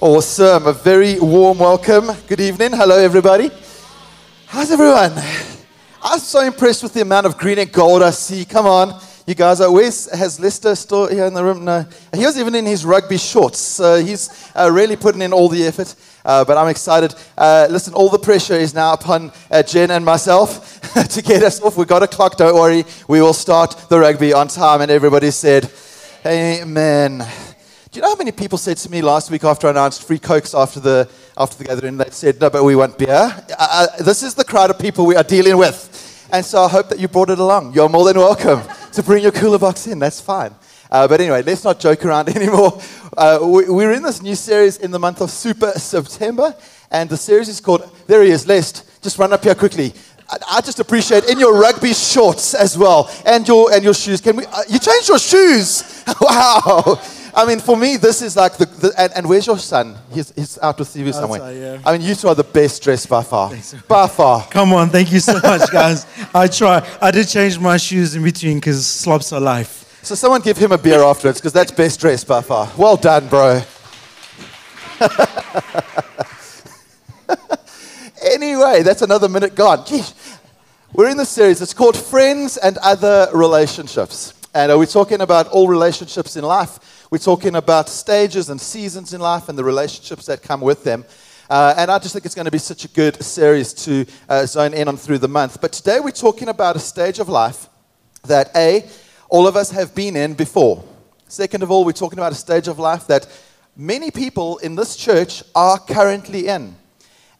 Awesome. A very warm welcome. Good evening. Hello, everybody. How's everyone? I'm so impressed with the amount of green and gold I see. Come on. You guys are, where's, has Lester still here in the room? No. He was even in his rugby shorts. So he's uh, really putting in all the effort. Uh, but I'm excited. Uh, listen, all the pressure is now upon uh, Jenn and myself to get us off. We've got a clock, don't worry. We will start the rugby on time. And everybody said, Amen. Do you know how many people said to me last week after I announced free cokes after the after the gathering? They said, "No, but we want beer." Uh, uh, this is the crowd of people we are dealing with, and so I hope that you brought it along. You're more than welcome to bring your cooler box in. That's fine. Uh, but anyway, let's not joke around anymore. Uh, we, we're in this new series in the month of Super September, and the series is called "There He Is." Lest just run up here quickly. I, I just appreciate in your rugby shorts as well, and your and your shoes. Can we? Uh, you changed your shoes? wow. I mean, for me, this is like the, the and, and, where's your son? He's, he's out with you somewhere. Outside, yeah. I mean, you two are the best dressed by far. By far. Come on, thank you so much, guys. I try. I did change my shoes in between because slops are life. So someone give him a beer afterwards because that's best dressed by far. Well done, bro. anyway, that's another minute gone. We're in the series. It's called Friends and Other Relationships. And uh, we're talking about all relationships in life. We're talking about stages and seasons in life and the relationships that come with them. Uh, and I just think it's going to be such a good series to uh, zone in on through the month. But today we're talking about a stage of life that A, all of us have been in before. Second of all, we're talking about a stage of life that many people in this church are currently in.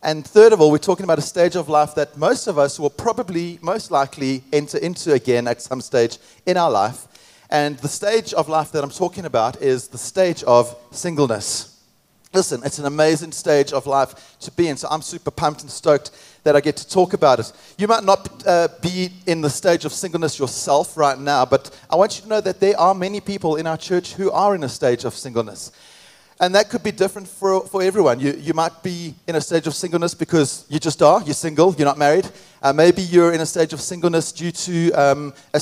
And third of all, we're talking about a stage of life that most of us will probably, most likely, enter into again at some stage in our life. And the stage of life that I'm talking about is the stage of singleness. Listen, it's an amazing stage of life to be in. So I'm super pumped and stoked that I get to talk about it. You might not uh, be in the stage of singleness yourself right now, but I want you to know that there are many people in our church who are in a stage of singleness. And that could be different for, for everyone. You, you might be in a stage of singleness because you just are, you're single, you're not married. Uh, maybe you're in a stage of singleness due to um, a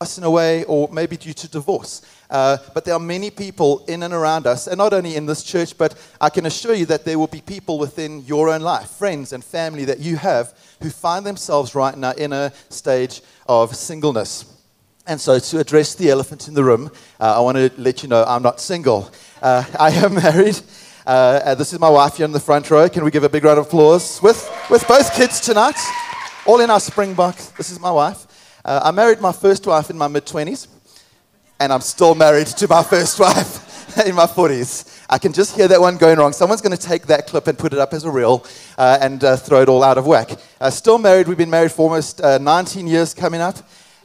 passing away or maybe due to divorce. Uh, but there are many people in and around us, and not only in this church, but I can assure you that there will be people within your own life, friends and family that you have, who find themselves right now in a stage of singleness. And so, to address the elephant in the room, uh, I want to let you know I'm not single. Uh, I am married. Uh, this is my wife here in the front row. Can we give a big round of applause with, with both kids tonight? All in our Springbok. This is my wife. Uh, I married my first wife in my mid 20s, and I'm still married to my first wife in my 40s. I can just hear that one going wrong. Someone's going to take that clip and put it up as a reel uh, and uh, throw it all out of whack. Uh, still married. We've been married for almost uh, 19 years coming up.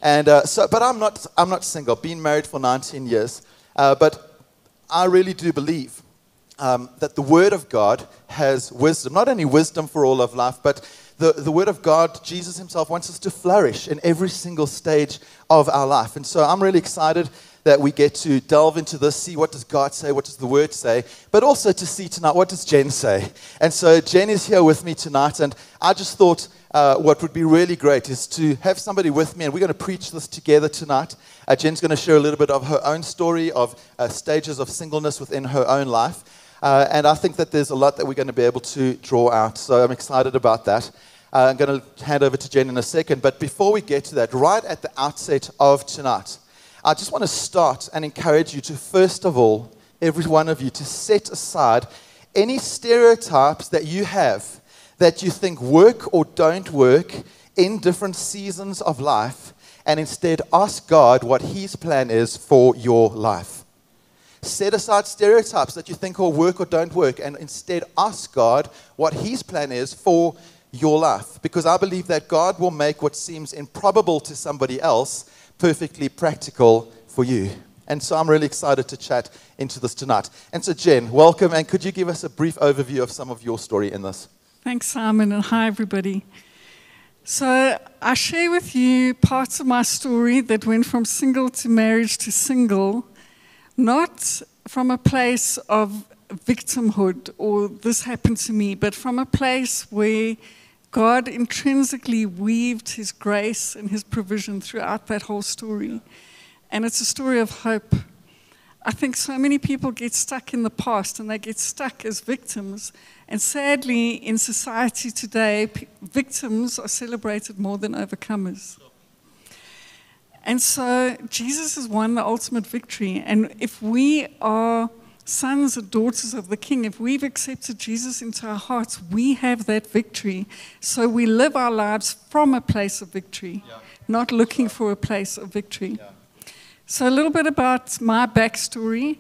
And uh, so, but I'm not, I'm not single. Been married for 19 years. but I really do believe um, that the Word of God has wisdom. Not only wisdom for all of life, but the, the Word of God, Jesus Himself wants us to flourish in every single stage of our life. And so I'm really excited that we get to delve into this, see what does God say, what does the Word say, but also to see tonight what does Jenn say. And so Jenn is here with me tonight, and I just thought uh, what would be really great is to have somebody with me, and we're going to preach this together tonight. Uh, Jenn's going to share a little bit of her own story of uh, stages of singleness within her own life. Uh, and I think that there's a lot that we're going to be able to draw out. So I'm excited about that. Uh, I'm going to hand over to Jenn in a second. But before we get to that, right at the outset of tonight, I just want to start and encourage you to, first of all, every one of you, to set aside any stereotypes that you have that you think work or don't work in different seasons of life, and instead ask God what His plan is for your life. Set aside stereotypes that you think will work or don't work and instead ask God what His plan is for your life. Because I believe that God will make what seems improbable to somebody else perfectly practical for you. And so I'm really excited to chat into this tonight. And so, Jenn, welcome. And could you give us a brief overview of some of your story in this? Thanks, Simon, and hi, everybody. So, I share with you parts of my story that went from single to marriage to single not from a place of victimhood or this happened to me, but from a place where God intrinsically weaved his grace and his provision throughout that whole story. And it's a story of hope. I think so many people get stuck in the past and they get stuck as victims. And sadly, in society today, p- victims are celebrated more than overcomers. And so Jesus has won the ultimate victory. And if we are sons and daughters of the King, if we've accepted Jesus into our hearts, we have that victory. So we live our lives from a place of victory, not looking for a place of victory. So, a little bit about my backstory.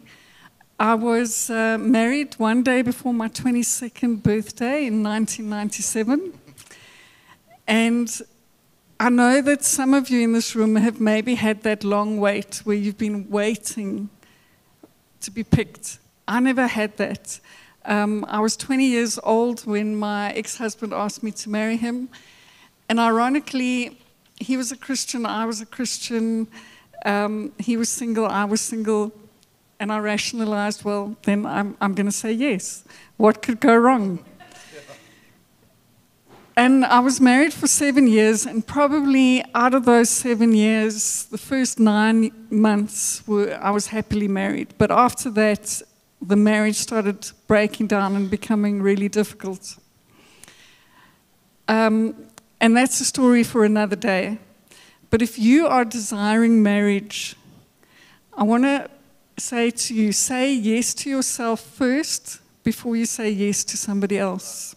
I was uh, married one day before my 22nd birthday in 1997. And I know that some of you in this room have maybe had that long wait where you've been waiting to be picked. I never had that. Um, I was 20 years old when my ex husband asked me to marry him. And ironically, he was a Christian, I was a Christian. Um, he was single, I was single. And I rationalized, well, then I'm, I'm going to say yes. What could go wrong? And I was married for seven years, and probably out of those seven years, the first nine months were I was happily married. But after that, the marriage started breaking down and becoming really difficult. Um, and that's a story for another day. But if you are desiring marriage, I want to say to you say yes to yourself first before you say yes to somebody else.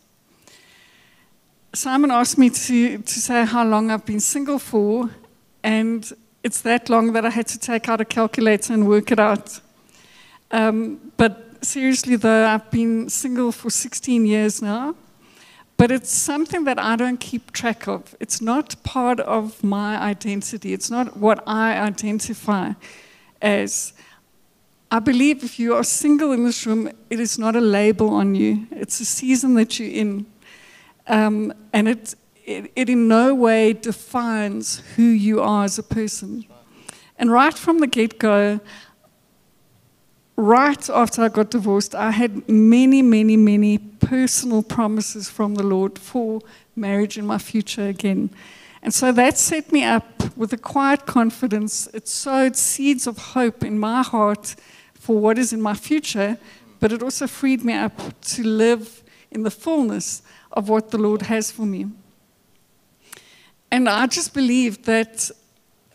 Simon asked me to, to say how long I've been single for, and it's that long that I had to take out a calculator and work it out. Um, but seriously, though, I've been single for 16 years now. But it's something that I don't keep track of. It's not part of my identity. It's not what I identify as. I believe if you are single in this room, it is not a label on you, it's a season that you're in. Um, and it, it, it in no way defines who you are as a person. And right from the get go, right after I got divorced, I had many, many, many personal promises from the Lord for marriage in my future again. And so that set me up with a quiet confidence. It sowed seeds of hope in my heart for what is in my future, but it also freed me up to live in the fullness of what the Lord has for me. And I just believe that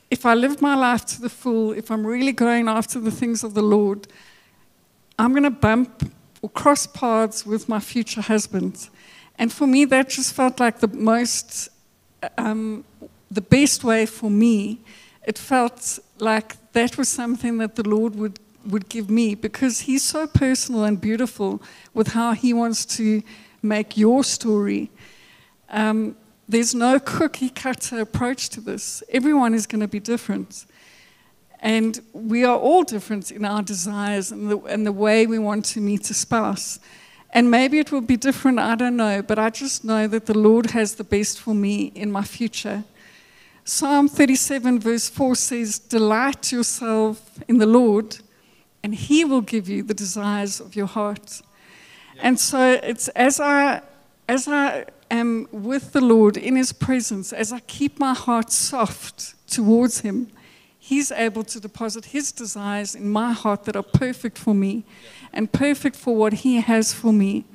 if I live my life to the full, if I'm really going after the things of the Lord, I'm going to bump or cross paths with my future husband. And for me, that just felt like the most, um, the best way for me. It felt like that was something that the Lord would, would give me because He's so personal and beautiful with how He wants to make your story. Um, there's no cookie cutter approach to this. Everyone is going to be different. And we are all different in our desires and the, and the way we want to meet a spouse. And maybe it will be different, I don't know, but I just know that the Lord has the best for me in my future. Psalm 37, verse 4 says, Delight yourself in the Lord, and He will give you the desires of your heart. And so it's as I, as I am with the Lord in His presence, as I keep my heart soft towards Him, He's able to deposit His desires in my heart that are perfect for me and perfect for what He has for me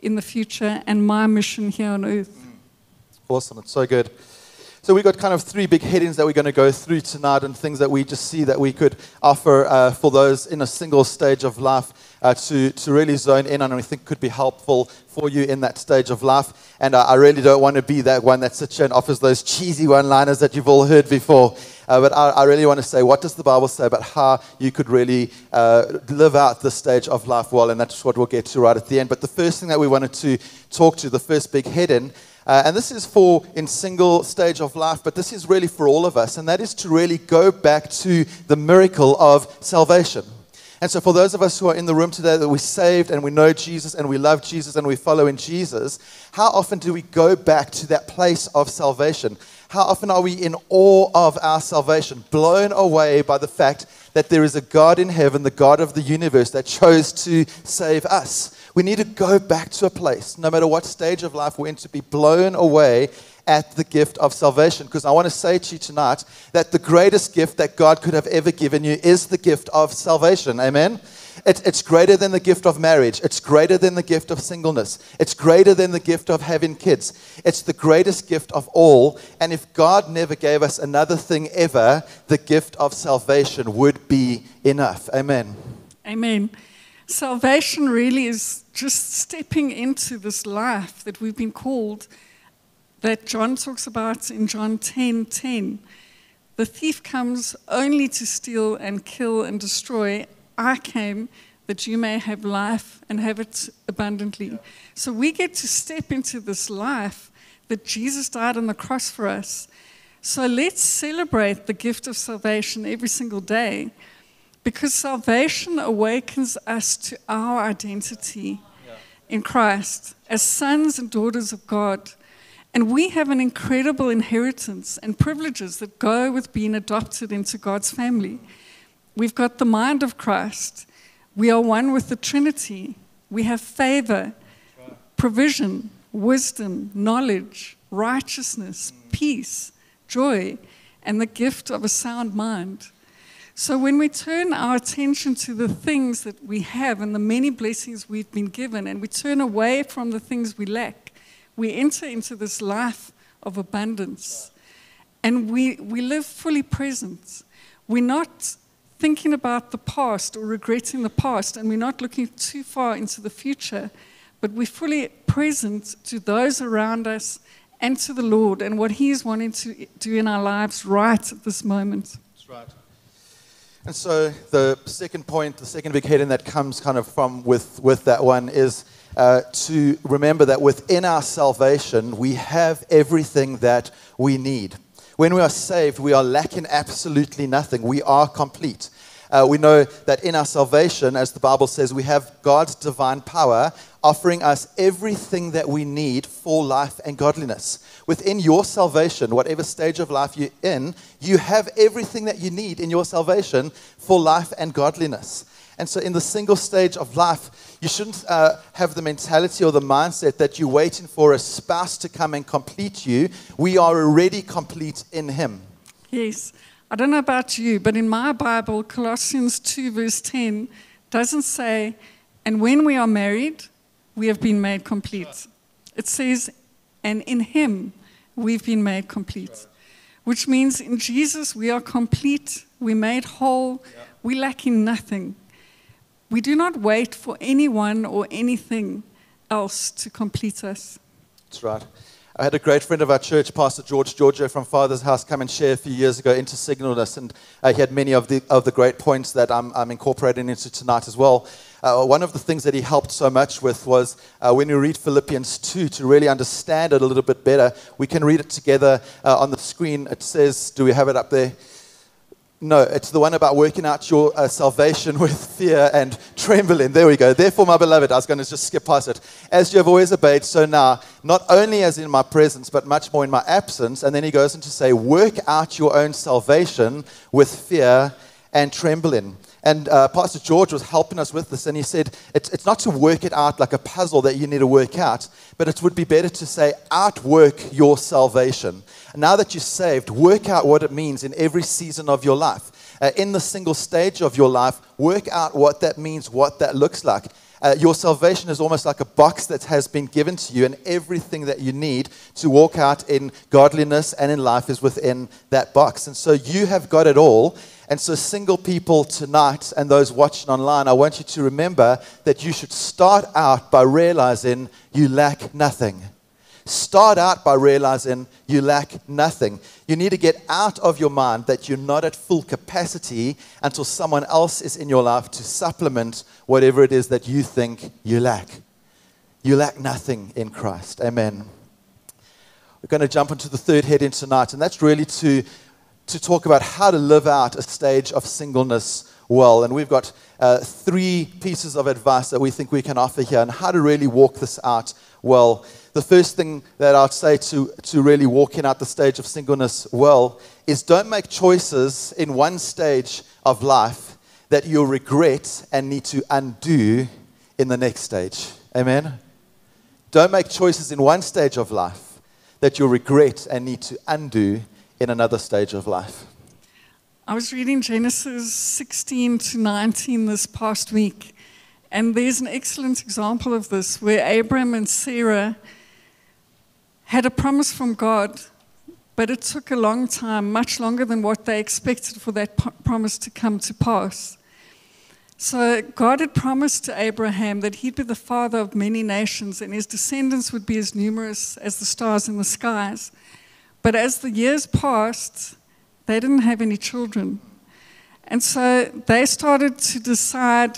in the future and my mission here on earth. Mm. Awesome. It's so good. So we got kind of three big headings that we're going to go through tonight, and things that we just see that we could offer uh, for those in a single stage of life uh, to to really zone in on, and we think could be helpful for you in that stage of life. And uh, I really don't want to be that one that sits here and offers those cheesy one-liners that you've all heard before. Uh, but I, I, really want to say, what does the Bible say about how you could really uh, live out this stage of life well? And that's what we'll get to right at the end. But the first thing that we wanted to talk to, the first big heading, uh, and this is for in single stage of life, but this is really for all of us, and that is to really go back to the miracle of salvation. And so, for those of us who are in the room today that we're saved and we know Jesus and we love Jesus and we follow in Jesus, how often do we go back to that place of salvation? How often are we in awe of our salvation, blown away by the fact that there is a God in heaven, the God of the universe, that chose to save us? We need to go back to a place, no matter what stage of life we're in, to be blown away at the gift of salvation. Because I want to say to you tonight that the greatest gift that God could have ever given you is the gift of salvation. Amen? It, it's greater than the gift of marriage. It's greater than the gift of singleness. It's greater than the gift of having kids. It's the greatest gift of all. And if God never gave us another thing ever, the gift of salvation would be enough. Amen. Amen. Salvation really is just stepping into this life that we've been called, that John talks about in John 10 10. The thief comes only to steal and kill and destroy. I came that you may have life and have it abundantly. So we get to step into this life that Jesus died on the cross for us. So let's celebrate the gift of salvation every single day because salvation awakens us to our identity in Christ as sons and daughters of God. And we have an incredible inheritance and privileges that go with being adopted into God's family. We've got the mind of Christ. We are one with the Trinity. We have favor, provision, wisdom, knowledge, righteousness, peace, joy, and the gift of a sound mind. So, when we turn our attention to the things that we have and the many blessings we've been given, and we turn away from the things we lack, we enter into this life of abundance. And we, we live fully present. We're not thinking about the past or regretting the past, and we're not looking too far into the future, but we're fully present to those around us and to the Lord and what He is wanting to do in our lives right at this moment. That's right. And so the second point, the second big heading that comes kind of from with, with that one is uh, to remember that within our salvation, we have everything that we need. When we are saved, we are lacking absolutely nothing. We are complete. Uh, we know that in our salvation, as the Bible says, we have God's divine power offering us everything that we need for life and godliness. Within your salvation, whatever stage of life you're in, you have everything that you need in your salvation for life and godliness. And so, in the single stage of life, you shouldn't uh, have the mentality or the mindset that you're waiting for a spouse to come and complete you. We are already complete in Him. Yes. I don't know about you, but in my Bible, Colossians 2, verse 10 doesn't say, and when we are married, we have been made complete. It says, and in Him, we've been made complete. Which means in Jesus, we are complete, we're made whole, we lack in nothing. We do not wait for anyone or anything else to complete us. That's right. I had a great friend of our church, Pastor George Giorgio from Father's House, come and share a few years ago into singleness, and uh, he had many of the, of the great points that I'm, I'm incorporating into tonight as well. Uh, one of the things that he helped so much with was uh, when you read Philippians 2 to really understand it a little bit better. We can read it together uh, on the screen. It says, Do we have it up there? No, it's the one about working out your uh, salvation with fear and trembling. There we go. Therefore, my beloved, I was going to just skip past it. As you have always obeyed, so now, not only as in my presence, but much more in my absence. And then he goes on to say, work out your own salvation with fear and trembling. And uh, Pastor George was helping us with this, and he said, it's, it's not to work it out like a puzzle that you need to work out, but it would be better to say, outwork your salvation. Now that you're saved, work out what it means in every season of your life. Uh, in the single stage of your life, work out what that means, what that looks like. Uh, your salvation is almost like a box that has been given to you, and everything that you need to walk out in godliness and in life is within that box. And so you have got it all. And so, single people tonight and those watching online, I want you to remember that you should start out by realizing you lack nothing. Start out by realizing you lack nothing. You need to get out of your mind that you're not at full capacity until someone else is in your life to supplement whatever it is that you think you lack. You lack nothing in Christ. Amen. We're going to jump into the third heading tonight, and that's really to to talk about how to live out a stage of singleness well. And we've got uh, three pieces of advice that we think we can offer here on how to really walk this out well. The first thing that I'd say to, to really walking out the stage of singleness well is don't make choices in one stage of life that you'll regret and need to undo in the next stage. Amen? Don't make choices in one stage of life that you'll regret and need to undo in another stage of life? I was reading Genesis 16 to 19 this past week, and there's an excellent example of this where Abram and Sarah had a promise from God, but it took a long time, much longer than what they expected for that promise to come to pass. So, God had promised to Abraham that he'd be the father of many nations and his descendants would be as numerous as the stars in the skies. But as the years passed, they didn't have any children. And so they started to decide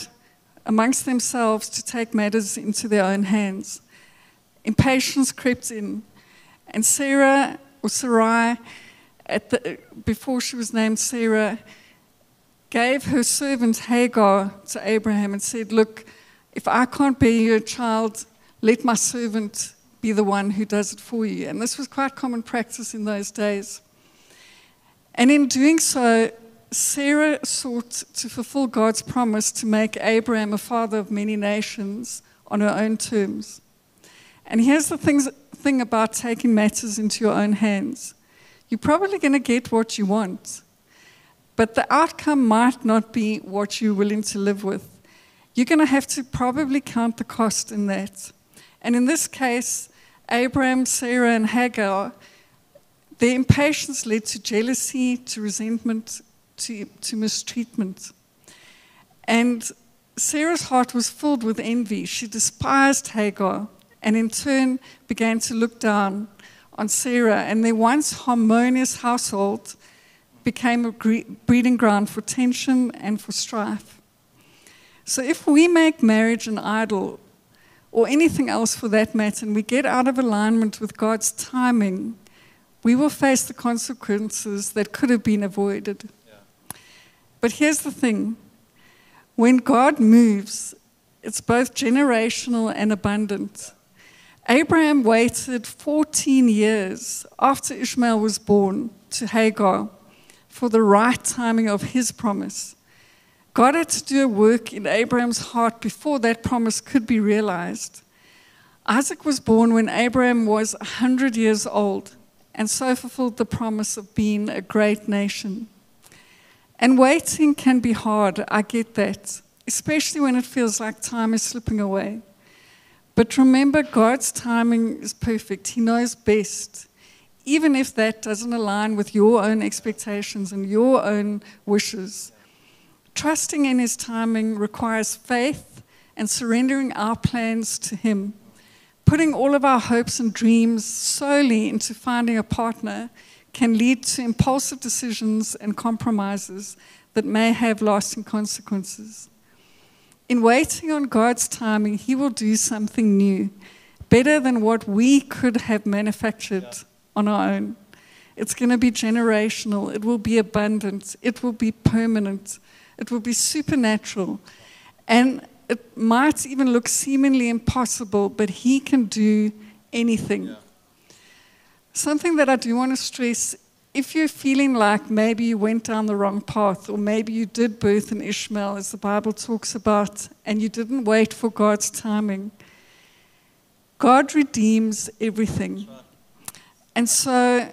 amongst themselves to take matters into their own hands. Impatience crept in. And Sarah, or Sarai, the, before she was named Sarah, gave her servant Hagar to Abraham and said, Look, if I can't bear your child, let my servant be the one who does it for you. And this was quite common practice in those days. And in doing so, Sarah sought to fulfill God's promise to make Abraham a father of many nations on her own terms. And here's the things, thing about taking matters into your own hands you're probably going to get what you want, but the outcome might not be what you're willing to live with. You're going to have to probably count the cost in that. And in this case, Abraham, Sarah, and Hagar, their impatience led to jealousy, to resentment, to, to mistreatment. And Sarah's heart was filled with envy. She despised Hagar and in turn began to look down on Sarah. And their once harmonious household became a breeding ground for tension and for strife. So if we make marriage an idol, or anything else for that matter, and we get out of alignment with God's timing, we will face the consequences that could have been avoided. Yeah. But here's the thing when God moves, it's both generational and abundant. Abraham waited 14 years after Ishmael was born to Hagar for the right timing of his promise. God had to do a work in Abraham's heart before that promise could be realized. Isaac was born when Abraham was 100 years old and so fulfilled the promise of being a great nation. And waiting can be hard, I get that, especially when it feels like time is slipping away. But remember, God's timing is perfect. He knows best. Even if that doesn't align with your own expectations and your own wishes. Trusting in His timing requires faith and surrendering our plans to Him. Putting all of our hopes and dreams solely into finding a partner can lead to impulsive decisions and compromises that may have lasting consequences. In waiting on God's timing, He will do something new, better than what we could have manufactured yeah. on our own. It's going to be generational, it will be abundant, it will be permanent, it will be supernatural. And it might even look seemingly impossible, but He can do anything. Yeah. Something that I do want to stress if you're feeling like maybe you went down the wrong path, or maybe you did birth an Ishmael, as the Bible talks about, and you didn't wait for God's timing, God redeems everything. And so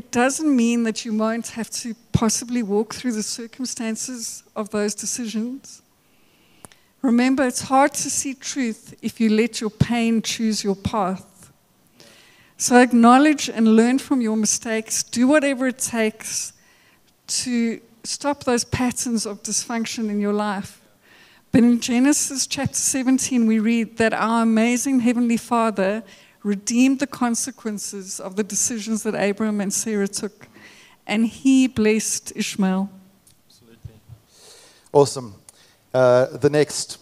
it doesn't mean that you won't have to possibly walk through the circumstances of those decisions. Remember, it's hard to see truth if you let your pain choose your path. So acknowledge and learn from your mistakes. Do whatever it takes to stop those patterns of dysfunction in your life. But in Genesis chapter 17, we read that our amazing Heavenly Father redeemed the consequences of the decisions that Abraham and Sarah took, and he blessed Ishmael. Absolutely. Awesome. Uh, the next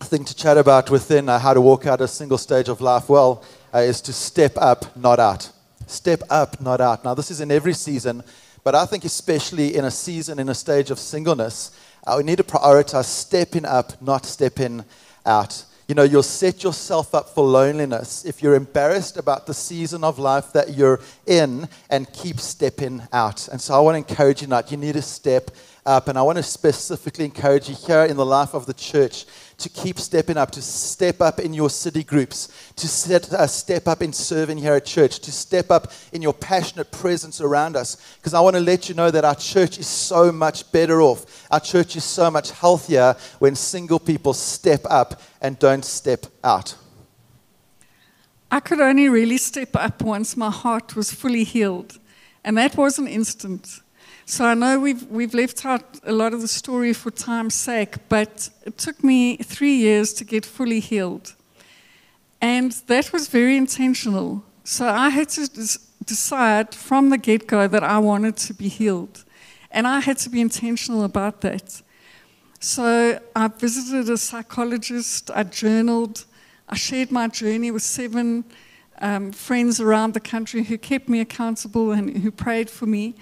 thing to chat about within uh, how to walk out a single stage of life well uh, is to step up, not out. Step up, not out. Now, this is in every season, but I think especially in a season, in a stage of singleness, uh, we need to prioritize stepping up, not stepping out. You know, you'll set yourself up for loneliness if you're embarrassed about the season of life that you're in and keep stepping out. And so I want to encourage you tonight, you need to step up. And I want to specifically encourage you here in the life of the church to keep stepping up, to step up in your city groups, to set, uh, step up in serving here at church, to step up in your passionate presence around us. Because I want to let you know that our church is so much better off. Our church is so much healthier when single people step up and don't step out. I could only really step up once my heart was fully healed, and that was an instant. So I know we've, we've left out a lot of the story for time's sake, but it took me three years to get fully healed. And that was very intentional. So I had to decide from the get go that I wanted to be healed. And I had to be intentional about that. So I visited a psychologist, I journaled, I shared my journey with seven um, friends around the country who kept me accountable and who prayed for me.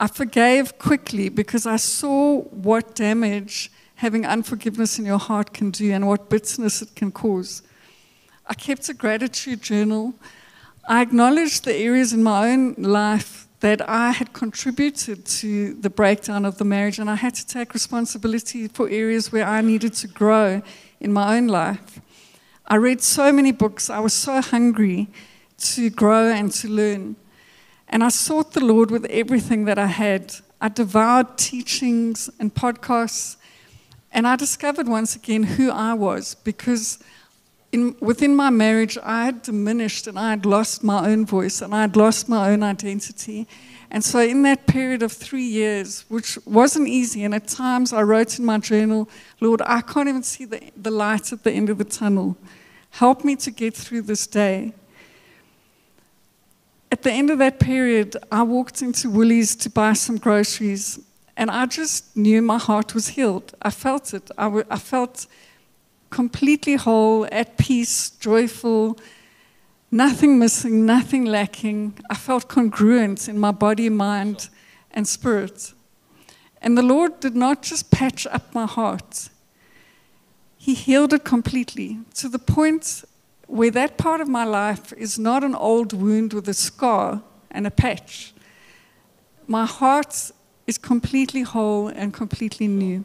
I forgave quickly because I saw what damage having unforgiveness in your heart can do and what bitterness it can cause. I kept a gratitude journal. I acknowledged the areas in my own life that I had contributed to the breakdown of the marriage, and I had to take responsibility for areas where I needed to grow in my own life. I read so many books, I was so hungry to grow and to learn. And I sought the Lord with everything that I had. I devoured teachings and podcasts, and I discovered once again who I was because in, within my marriage, I had diminished and I had lost my own voice and I had lost my own identity. And so, in that period of three years, which wasn't easy, and at times I wrote in my journal, Lord, I can't even see the, the light at the end of the tunnel. Help me to get through this day. At the end of that period, I walked into Woolies to buy some groceries, and I just knew my heart was healed. I felt it. I, w- I felt completely whole, at peace, joyful, nothing missing, nothing lacking. I felt congruent in my body, mind, and spirit. And the Lord did not just patch up my heart, He healed it completely to the point where that part of my life is not an old wound with a scar and a patch. My heart is completely whole and completely new,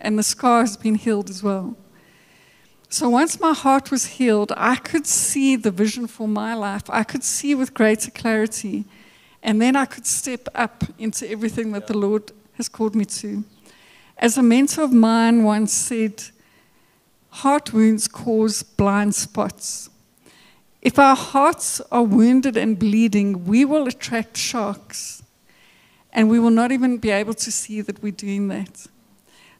and the scar has been healed as well. So once my heart was healed, I could see the vision for my life. I could see with greater clarity. And then I could step up into everything that the Lord has called me to. As a mentor of mine once said, heart wounds cause blind spots. If our hearts are wounded and bleeding, we will attract sharks. And we will not even be able to see that we're doing that.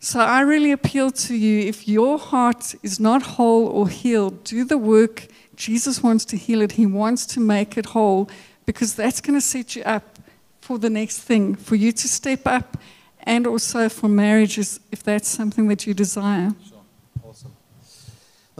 So I really appeal to you if your heart is not whole or healed, do the work. Jesus wants to heal it, He wants to make it whole because that's going to set you up for the next thing, for you to step up and also for marriages if that's something that you desire.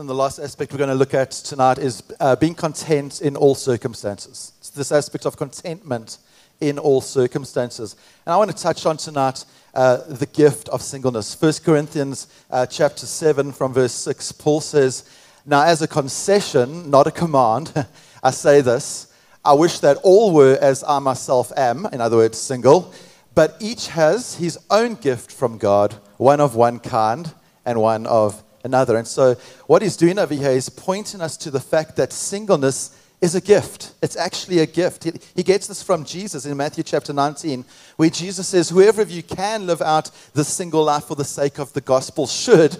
Then the last aspect we're going to look at tonight is uh, being content in all circumstances. It's this aspect of contentment in all circumstances. And I want to touch on tonight uh, the gift of singleness. 1 Corinthians uh, chapter 7 from verse 6, Paul says, Now as a concession, not a command, I say this, I wish that all were as I myself am, in other words, single, but each has his own gift from God, one of one kind and one of another. And so, what he's doing over here is pointing us to the fact that singleness is a gift. It's actually a gift. He, he, gets this from Jesus in Matthew chapter 19, where Jesus says, Whoever of you can live out the single life for the sake of the gospel should.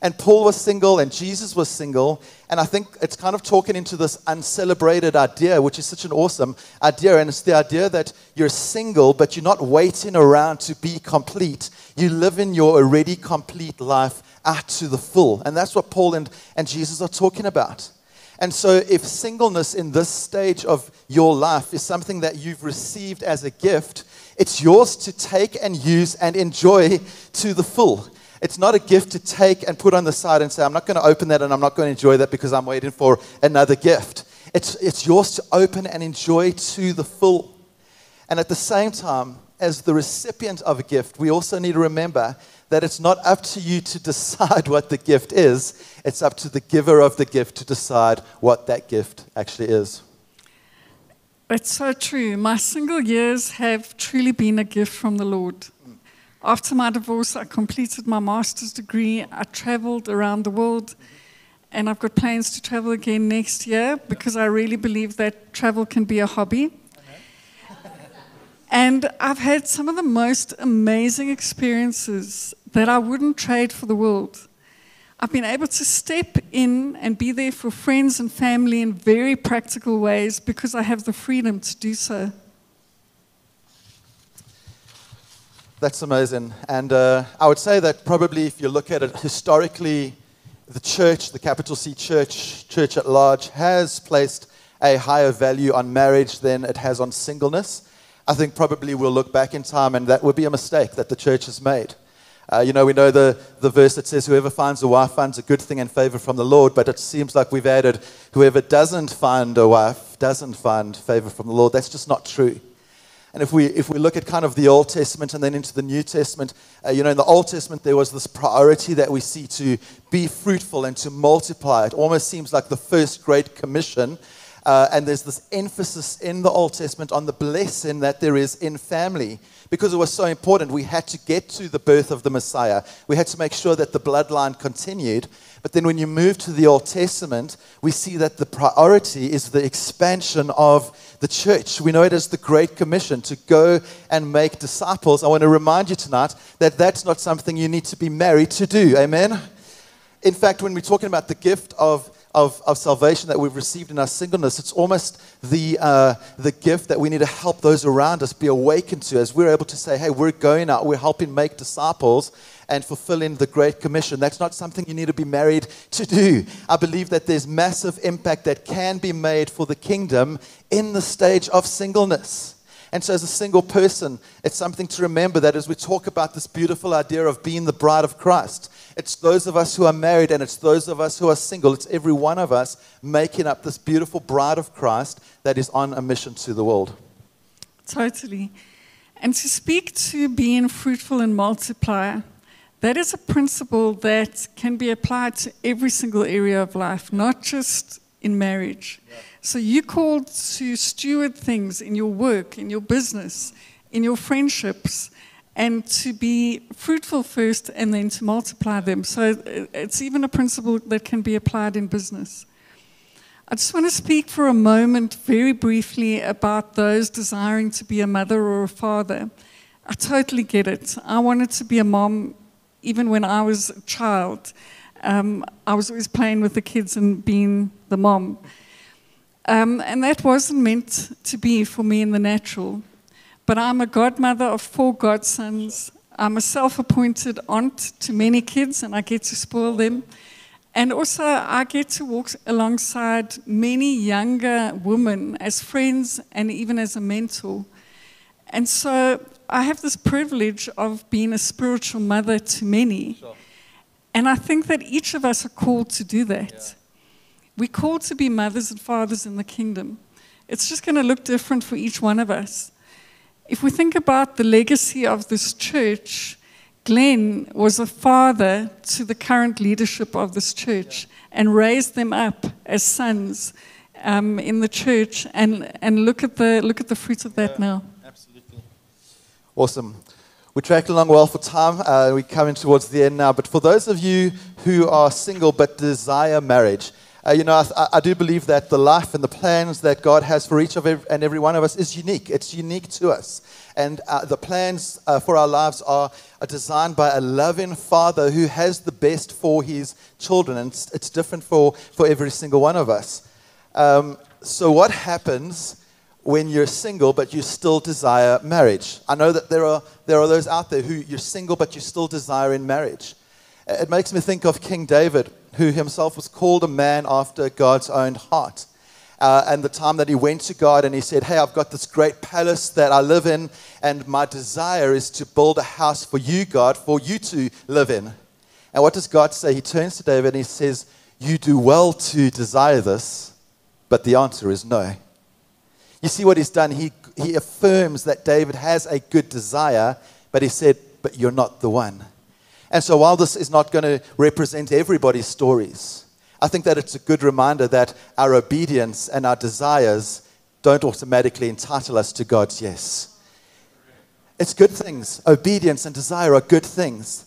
And Paul was single and Jesus was single. And I think it's kind of talking into this uncelebrated idea, which is such an awesome idea. And it's the idea that you're single, but you're not waiting around to be complete. You live in your already complete life out to the full. And that's what Paul and, and Jesus are talking about. And so, if singleness in this stage of your life is something that you've received as a gift, it's yours to take and use and enjoy to the full. It's not a gift to take and put on the side and say, I'm not going to open that and I'm not going to enjoy that because I'm waiting for another gift. It's, it's yours to open and enjoy to the full. And at the same time, as the recipient of a gift, we also need to remember that it's not up to you to decide what the gift is, it's up to the giver of the gift to decide what that gift actually is. It's so true. My single years have truly been a gift from the Lord. After my divorce, I completed my master's degree. I traveled around the world, and I've got plans to travel again next year because I really believe that travel can be a hobby. And I've had some of the most amazing experiences that I wouldn't trade for the world. I've been able to step in and be there for friends and family in very practical ways because I have the freedom to do so. That's amazing. And uh, I would say that probably if you look at it historically, the church, the capital C church, church at large, has placed a higher value on marriage than it has on singleness. I think probably we'll look back in time and that would be a mistake that the church has made. Uh, you know, we know the, the verse that says, Whoever finds a wife finds a good thing and favor from the Lord, but it seems like we've added, Whoever doesn't find a wife doesn't find favor from the Lord. That's just not true. And if we, if we look at kind of the Old Testament and then into the New Testament, uh, you know, in the Old Testament, there was this priority that we see to be fruitful and to multiply. It almost seems like the first great commission. Uh, and there's this emphasis in the Old Testament on the blessing that there is in family because it was so important. We had to get to the birth of the Messiah, we had to make sure that the bloodline continued. But then when you move to the Old Testament, we see that the priority is the expansion of the church. We know it as the Great Commission to go and make disciples. I want to remind you tonight that that's not something you need to be married to do. Amen? In fact, when we're talking about the gift of of, of salvation that we've received in our singleness, it's almost the, uh, the gift that we need to help those around us be awakened to as we're able to say, hey, we're going out, we're helping make disciples and fulfilling the Great Commission. That's not something you need to be married to do. I believe that there's massive impact that can be made for the kingdom in the stage of singleness. And so, as a single person, it's something to remember that as we talk about this beautiful idea of being the bride of Christ, it's those of us who are married and it's those of us who are single. It's every one of us making up this beautiful bride of Christ that is on a mission to the world. Totally. And to speak to being fruitful and multiplier, that is a principle that can be applied to every single area of life, not just in marriage. Yeah. So you're called to steward things in your work, in your business, in your friendships, and to be fruitful first and then to multiply them. So it's even a principle that can be applied in business. I just want to speak for a moment, very briefly, about those desiring to be a mother or a father. I totally get it. I wanted to be a mom even when I was a child. Um, I was always playing with the kids and being the mom. Um, and that wasn't meant to be for me in the natural. But I'm a godmother of four godsons. I'm a self appointed aunt to many kids, and I get to spoil them. And also, I get to walk alongside many younger women as friends and even as a mentor. And so, I have this privilege of being a spiritual mother to many. Sure. And I think that each of us are called to do that. Yeah. We're called to be mothers and fathers in the kingdom. It's just going to look different for each one of us. If we think about the legacy of this church, Glenn was a father to the current leadership of this church and raised them up as sons um, in the church. And, and look, at the, look at the fruit of that yeah, now. Absolutely. Awesome. We're tracking along well for time. Uh, we're coming towards the end now. But for those of you who are single but desire marriage, uh, you know, I, I, do believe that the life and the plans that God has for each of and every one of us is unique. It's unique to us. And uh, the plans uh, for our lives are, are, designed by a loving father who has the best for his children. And it's, it's different for, for every single one of us. Um, so, what happens when you're single but you still desire marriage. I know that there are, there are those out there who you're single but you still desire in marriage. It makes me think of King David, who himself was called a man after God's own heart. Uh, and the time that he went to God and he said, Hey, I've got this great palace that I live in, and my desire is to build a house for you, God, for you to live in. And what does God say? He turns to David and he says, You do well to desire this, but the answer is no. You see what he's done? He, he affirms that David has a good desire, but he said, But you're not the one. And so, while this is not going to represent everybody's stories, I think that it's a good reminder that our obedience and our desires don't automatically entitle us to God's yes. It's good things. Obedience and desire are good things.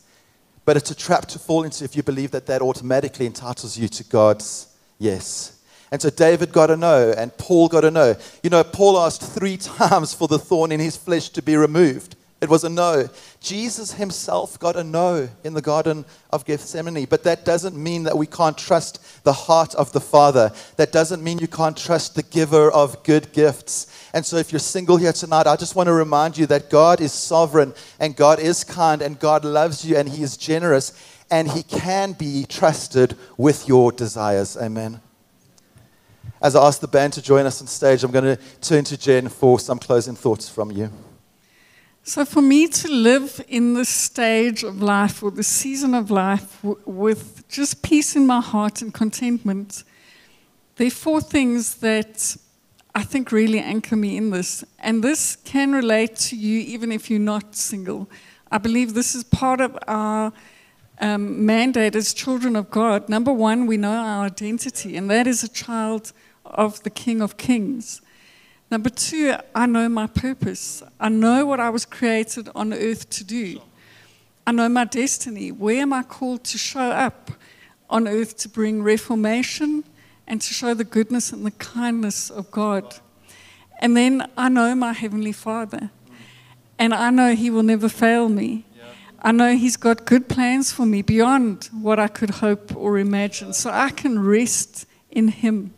But it's a trap to fall into if you believe that that automatically entitles you to God's yes. And so David got a no, and Paul got a no. You know, Paul asked three times for the thorn in his flesh to be removed. It was a no. Jesus himself got a no in the Garden of Gethsemane. But that doesn't mean that we can't trust the heart of the Father. That doesn't mean you can't trust the giver of good gifts. And so, if you're single here tonight, I just want to remind you that God is sovereign and God is kind and God loves you and He is generous and He can be trusted with your desires. Amen. As I ask the band to join us on stage, I'm going to turn to Jenn for some closing thoughts from you. So, for me to live in this stage of life or the season of life w- with just peace in my heart and contentment, there are four things that I think really anchor me in this. And this can relate to you even if you're not single. I believe this is part of our um, mandate as children of God. Number one, we know our identity, and that is a child of the King of Kings. Number two, I know my purpose. I know what I was created on earth to do. I know my destiny. Where am I called to show up on earth to bring reformation and to show the goodness and the kindness of God? And then I know my Heavenly Father. And I know He will never fail me. I know He's got good plans for me beyond what I could hope or imagine. So I can rest in Him.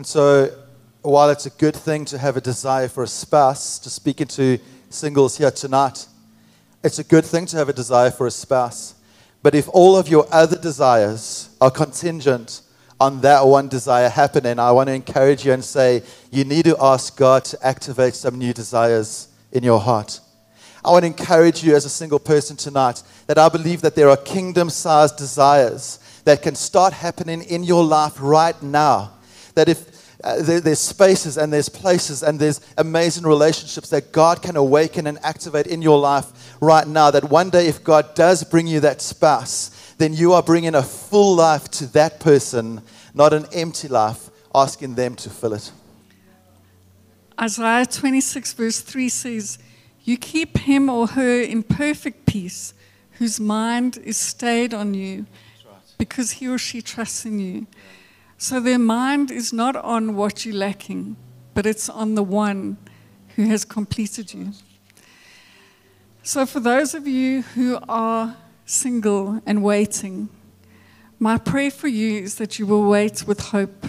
And so, while it's a good thing to have a desire for a spouse, to speak into singles here tonight, it's a good thing to have a desire for a spouse. But if all of your other desires are contingent on that one desire happening, I want to encourage you and say you need to ask God to activate some new desires in your heart. I want to encourage you as a single person tonight that I believe that there are kingdom sized desires that can start happening in your life right now. That if uh, there, there's spaces and there's places and there's amazing relationships that God can awaken and activate in your life right now. That one day, if God does bring you that spouse, then you are bringing a full life to that person, not an empty life, asking them to fill it. Isaiah 26, verse 3 says, You keep him or her in perfect peace, whose mind is stayed on you, because he or she trusts in you. So their mind is not on what you're lacking, but it's on the one who has completed you. So, for those of you who are single and waiting, my prayer for you is that you will wait with hope.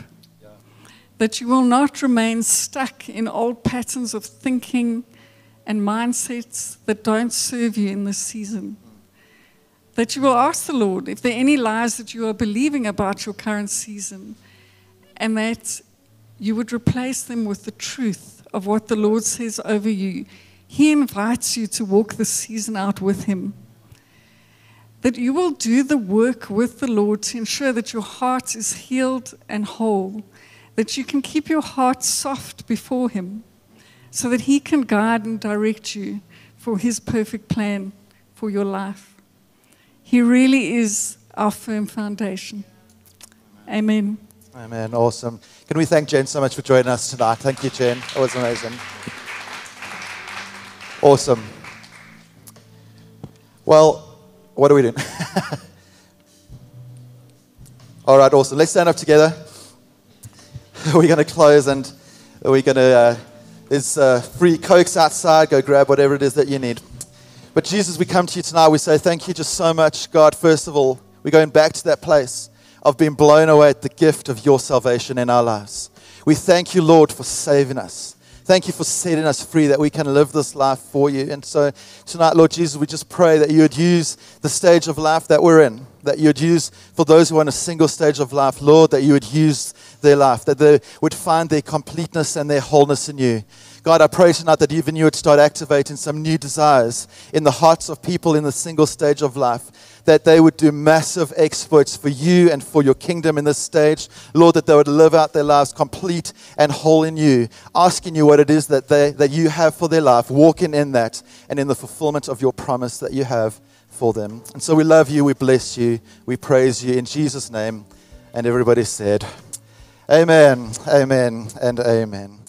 That you will not remain stuck in old patterns of thinking and mindsets that don't serve you in this season. That you will ask the Lord if there are any lies that you are believing about your current season, and that you would replace them with the truth of what the Lord says over you. He invites you to walk the season out with Him. That you will do the work with the Lord to ensure that your heart is healed and whole, that you can keep your heart soft before Him, so that He can guide and direct you for His perfect plan for your life. He really is our firm foundation. Amen. Amen. Awesome. Can we thank Jenn so much for joining us tonight? Thank you, Jenn. That was amazing. Awesome. Well, what are we doing? All right, awesome. Let's stand up together. We're going to close and we're going to, uh, there's uh, free Cokes outside. Go grab whatever it is that you need. But Jesus, we come to you tonight. We say thank you just so much, God. First of all, we're going back to that place of being blown away at the gift of your salvation in our lives. We thank you, Lord, for saving us. Thank you for setting us free that we can live this life for you. And so tonight, Lord Jesus, we just pray that you would use the stage of life that we're in, that you would use for those who are in a single stage of life, Lord, that you would use their life, that they would find their completeness and their wholeness in you. God, I pray tonight that even you would start activating some new desires in the hearts of people in the single stage of life that they would do massive exploits for you and for your kingdom in this stage. Lord, that they would live out their lives complete and whole in you, asking you what it is that, they, that you have for their life, walking in that and in the fulfillment of your promise that you have for them. And so we love you, we bless you, we praise you in Jesus' name. And everybody said, Amen, amen, and amen.